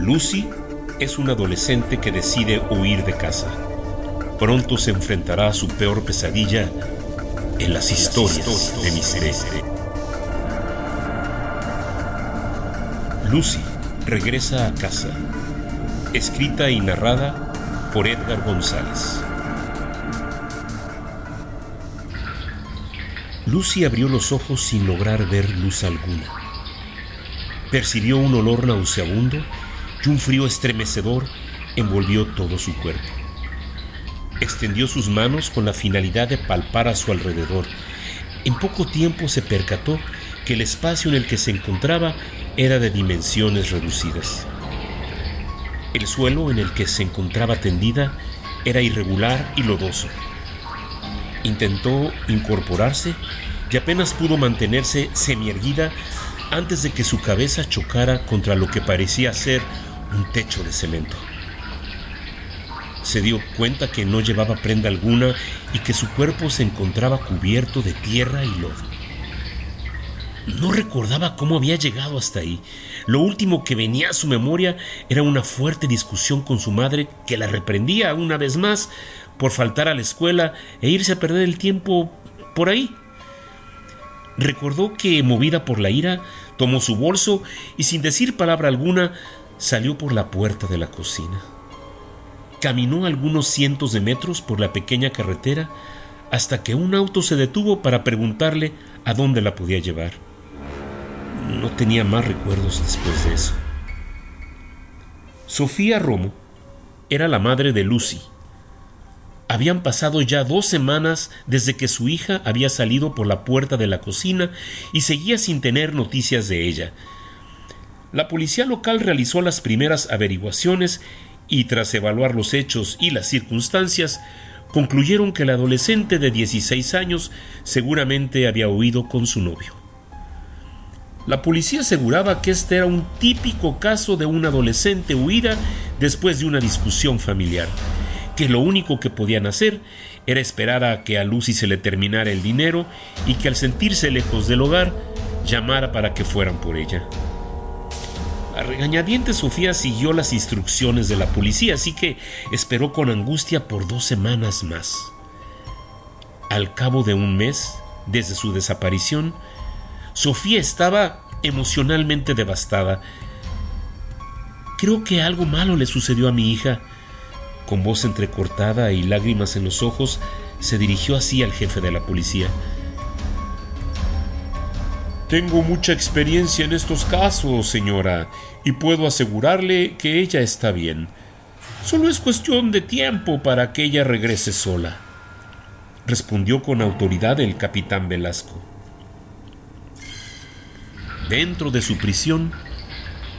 Lucy es una adolescente que decide huir de casa. Pronto se enfrentará a su peor pesadilla en las historias de miseria. Lucy regresa a casa. Escrita y narrada por Edgar González. Lucy abrió los ojos sin lograr ver luz alguna. Percibió un olor nauseabundo y un frío estremecedor envolvió todo su cuerpo. Extendió sus manos con la finalidad de palpar a su alrededor. En poco tiempo se percató que el espacio en el que se encontraba era de dimensiones reducidas. El suelo en el que se encontraba tendida era irregular y lodoso. Intentó incorporarse y apenas pudo mantenerse semierguida antes de que su cabeza chocara contra lo que parecía ser un techo de cemento. Se dio cuenta que no llevaba prenda alguna y que su cuerpo se encontraba cubierto de tierra y lodo. No recordaba cómo había llegado hasta ahí. Lo último que venía a su memoria era una fuerte discusión con su madre que la reprendía una vez más por faltar a la escuela e irse a perder el tiempo por ahí. Recordó que, movida por la ira, tomó su bolso y sin decir palabra alguna salió por la puerta de la cocina. Caminó algunos cientos de metros por la pequeña carretera hasta que un auto se detuvo para preguntarle a dónde la podía llevar. No tenía más recuerdos después de eso. Sofía Romo era la madre de Lucy. Habían pasado ya dos semanas desde que su hija había salido por la puerta de la cocina y seguía sin tener noticias de ella. La policía local realizó las primeras averiguaciones y tras evaluar los hechos y las circunstancias, concluyeron que el adolescente de 16 años seguramente había huido con su novio. La policía aseguraba que este era un típico caso de una adolescente huida después de una discusión familiar, que lo único que podían hacer era esperar a que a Lucy se le terminara el dinero y que al sentirse lejos del hogar llamara para que fueran por ella. La regañadiente Sofía siguió las instrucciones de la policía, así que esperó con angustia por dos semanas más. Al cabo de un mes, desde su desaparición, Sofía estaba emocionalmente devastada. Creo que algo malo le sucedió a mi hija. Con voz entrecortada y lágrimas en los ojos, se dirigió así al jefe de la policía. Tengo mucha experiencia en estos casos, señora, y puedo asegurarle que ella está bien. Solo es cuestión de tiempo para que ella regrese sola, respondió con autoridad el capitán Velasco. Dentro de su prisión,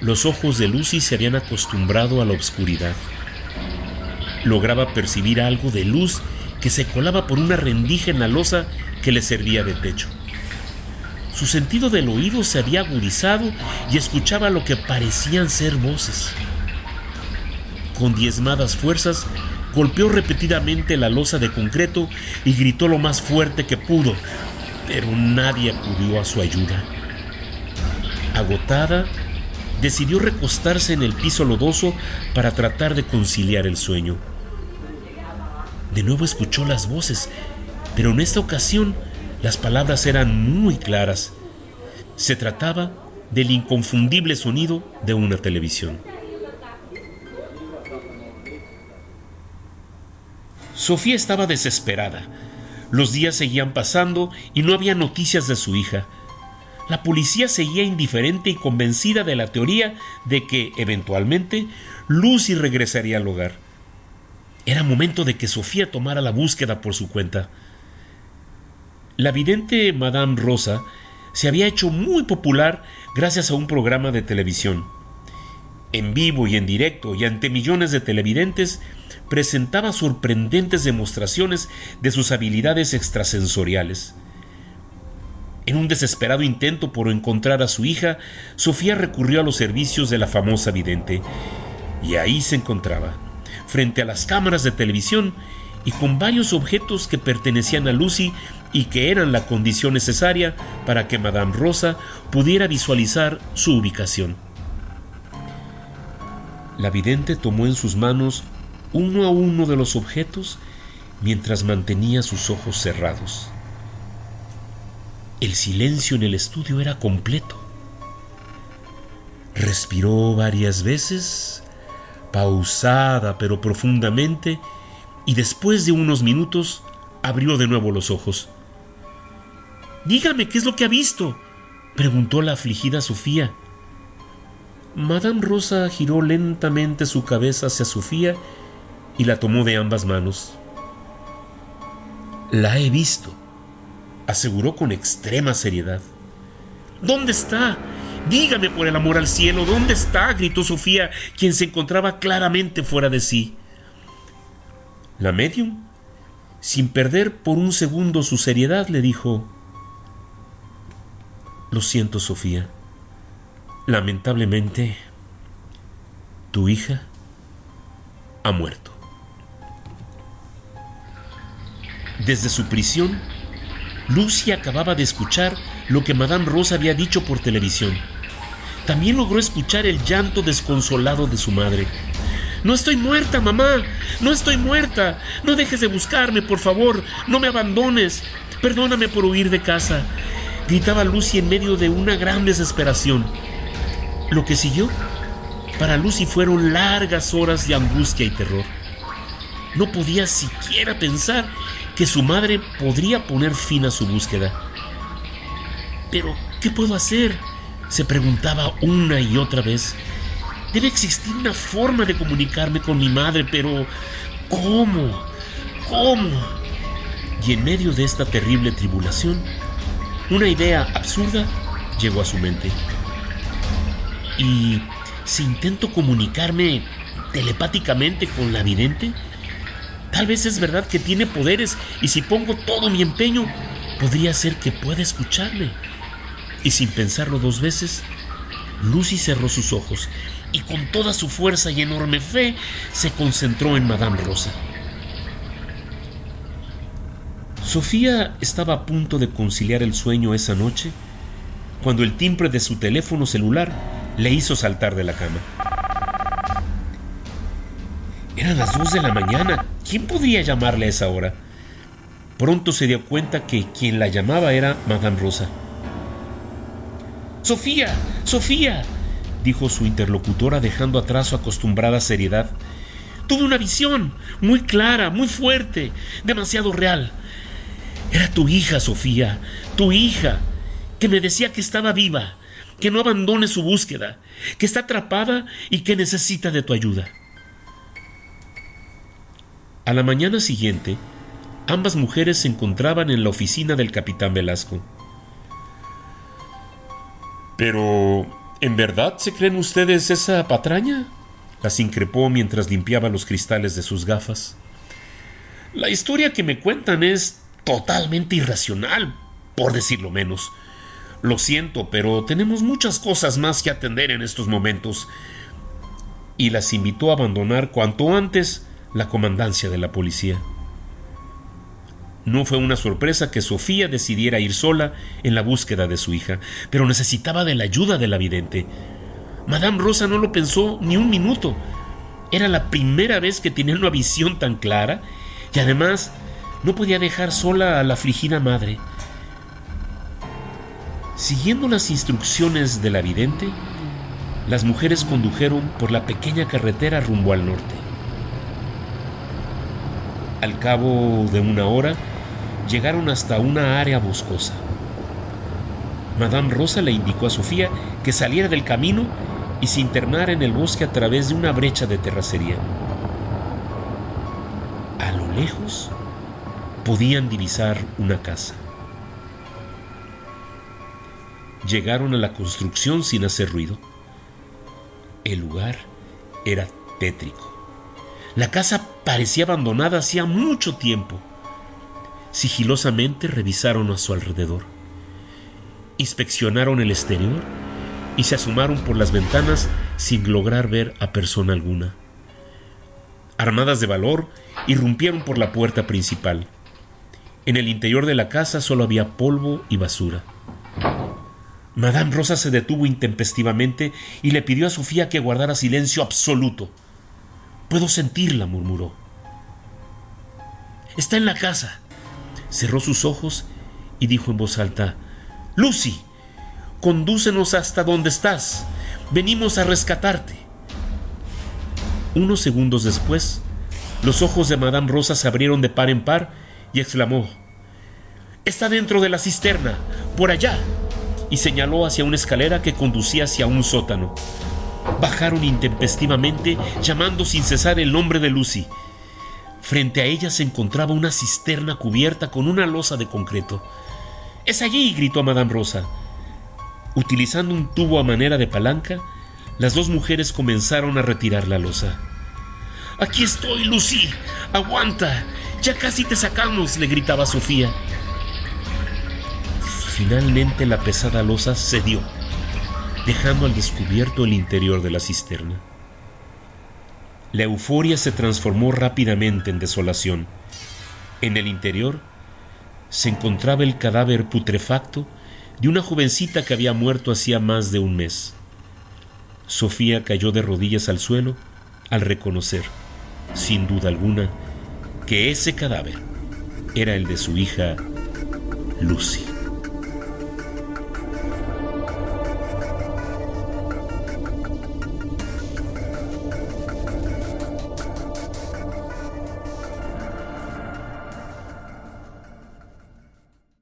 los ojos de Lucy se habían acostumbrado a la oscuridad. Lograba percibir algo de luz que se colaba por una rendija en la losa que le servía de techo. Su sentido del oído se había agudizado y escuchaba lo que parecían ser voces. Con diezmadas fuerzas, golpeó repetidamente la losa de concreto y gritó lo más fuerte que pudo, pero nadie acudió a su ayuda. Agotada, decidió recostarse en el piso lodoso para tratar de conciliar el sueño. De nuevo escuchó las voces, pero en esta ocasión las palabras eran muy claras. Se trataba del inconfundible sonido de una televisión. Sofía estaba desesperada. Los días seguían pasando y no había noticias de su hija. La policía seguía indiferente y convencida de la teoría de que, eventualmente, Lucy regresaría al hogar. Era momento de que Sofía tomara la búsqueda por su cuenta. La vidente Madame Rosa se había hecho muy popular gracias a un programa de televisión. En vivo y en directo y ante millones de televidentes, presentaba sorprendentes demostraciones de sus habilidades extrasensoriales. En un desesperado intento por encontrar a su hija, Sofía recurrió a los servicios de la famosa vidente, y ahí se encontraba, frente a las cámaras de televisión y con varios objetos que pertenecían a Lucy y que eran la condición necesaria para que Madame Rosa pudiera visualizar su ubicación. La vidente tomó en sus manos uno a uno de los objetos mientras mantenía sus ojos cerrados. El silencio en el estudio era completo. Respiró varias veces, pausada pero profundamente, y después de unos minutos abrió de nuevo los ojos. Dígame, ¿qué es lo que ha visto? preguntó la afligida Sofía. Madame Rosa giró lentamente su cabeza hacia Sofía y la tomó de ambas manos. La he visto, aseguró con extrema seriedad. ¿Dónde está? Dígame por el amor al cielo, ¿dónde está? gritó Sofía, quien se encontraba claramente fuera de sí. La medium, sin perder por un segundo su seriedad, le dijo Lo siento, Sofía. Lamentablemente, tu hija ha muerto. Desde su prisión, Lucy acababa de escuchar lo que Madame Rosa había dicho por televisión. También logró escuchar el llanto desconsolado de su madre. No estoy muerta, mamá. No estoy muerta. No dejes de buscarme, por favor. No me abandones. Perdóname por huir de casa. Gritaba Lucy en medio de una gran desesperación. Lo que siguió para Lucy fueron largas horas de angustia y terror. No podía siquiera pensar que su madre podría poner fin a su búsqueda. Pero, ¿qué puedo hacer? se preguntaba una y otra vez. Debe existir una forma de comunicarme con mi madre, pero ¿cómo? ¿Cómo? Y en medio de esta terrible tribulación, una idea absurda llegó a su mente. ¿Y si intento comunicarme telepáticamente con la vidente? Tal vez es verdad que tiene poderes y si pongo todo mi empeño, podría ser que pueda escucharme. Y sin pensarlo dos veces, Lucy cerró sus ojos y con toda su fuerza y enorme fe se concentró en Madame Rosa. Sofía estaba a punto de conciliar el sueño esa noche cuando el timbre de su teléfono celular le hizo saltar de la cama. Eran las dos de la mañana. ¿Quién podría llamarle a esa hora? Pronto se dio cuenta que quien la llamaba era Madame Rosa. Sofía, Sofía, dijo su interlocutora dejando atrás su acostumbrada seriedad. Tuve una visión, muy clara, muy fuerte, demasiado real. Era tu hija, Sofía, tu hija, que me decía que estaba viva, que no abandone su búsqueda, que está atrapada y que necesita de tu ayuda. A la mañana siguiente, ambas mujeres se encontraban en la oficina del capitán Velasco. Pero, ¿en verdad se creen ustedes esa patraña? las increpó mientras limpiaba los cristales de sus gafas. La historia que me cuentan es totalmente irracional, por decirlo menos. Lo siento, pero tenemos muchas cosas más que atender en estos momentos. Y las invitó a abandonar cuanto antes la comandancia de la policía. No fue una sorpresa que Sofía decidiera ir sola en la búsqueda de su hija, pero necesitaba de la ayuda de la vidente. Madame Rosa no lo pensó ni un minuto. Era la primera vez que tenía una visión tan clara y además no podía dejar sola a la afligida madre. Siguiendo las instrucciones de la vidente, las mujeres condujeron por la pequeña carretera rumbo al norte. Al cabo de una hora, llegaron hasta una área boscosa. Madame Rosa le indicó a Sofía que saliera del camino y se internara en el bosque a través de una brecha de terracería. A lo lejos podían divisar una casa. Llegaron a la construcción sin hacer ruido. El lugar era tétrico. La casa parecía abandonada hacía mucho tiempo. Sigilosamente revisaron a su alrededor. Inspeccionaron el exterior y se asomaron por las ventanas sin lograr ver a persona alguna. Armadas de valor, irrumpieron por la puerta principal. En el interior de la casa solo había polvo y basura. Madame Rosa se detuvo intempestivamente y le pidió a Sofía que guardara silencio absoluto. Puedo sentirla, murmuró. Está en la casa. Cerró sus ojos y dijo en voz alta, Lucy, condúcenos hasta donde estás. Venimos a rescatarte. Unos segundos después, los ojos de Madame Rosa se abrieron de par en par y exclamó, Está dentro de la cisterna, por allá y señaló hacia una escalera que conducía hacia un sótano. Bajaron intempestivamente, llamando sin cesar el nombre de Lucy. Frente a ella se encontraba una cisterna cubierta con una losa de concreto. Es allí, gritó Madame Rosa. Utilizando un tubo a manera de palanca, las dos mujeres comenzaron a retirar la losa. Aquí estoy, Lucy. Aguanta. Ya casi te sacamos, le gritaba Sofía. Finalmente la pesada losa cedió, dejando al descubierto el interior de la cisterna. La euforia se transformó rápidamente en desolación. En el interior se encontraba el cadáver putrefacto de una jovencita que había muerto hacía más de un mes. Sofía cayó de rodillas al suelo al reconocer, sin duda alguna, que ese cadáver era el de su hija Lucy.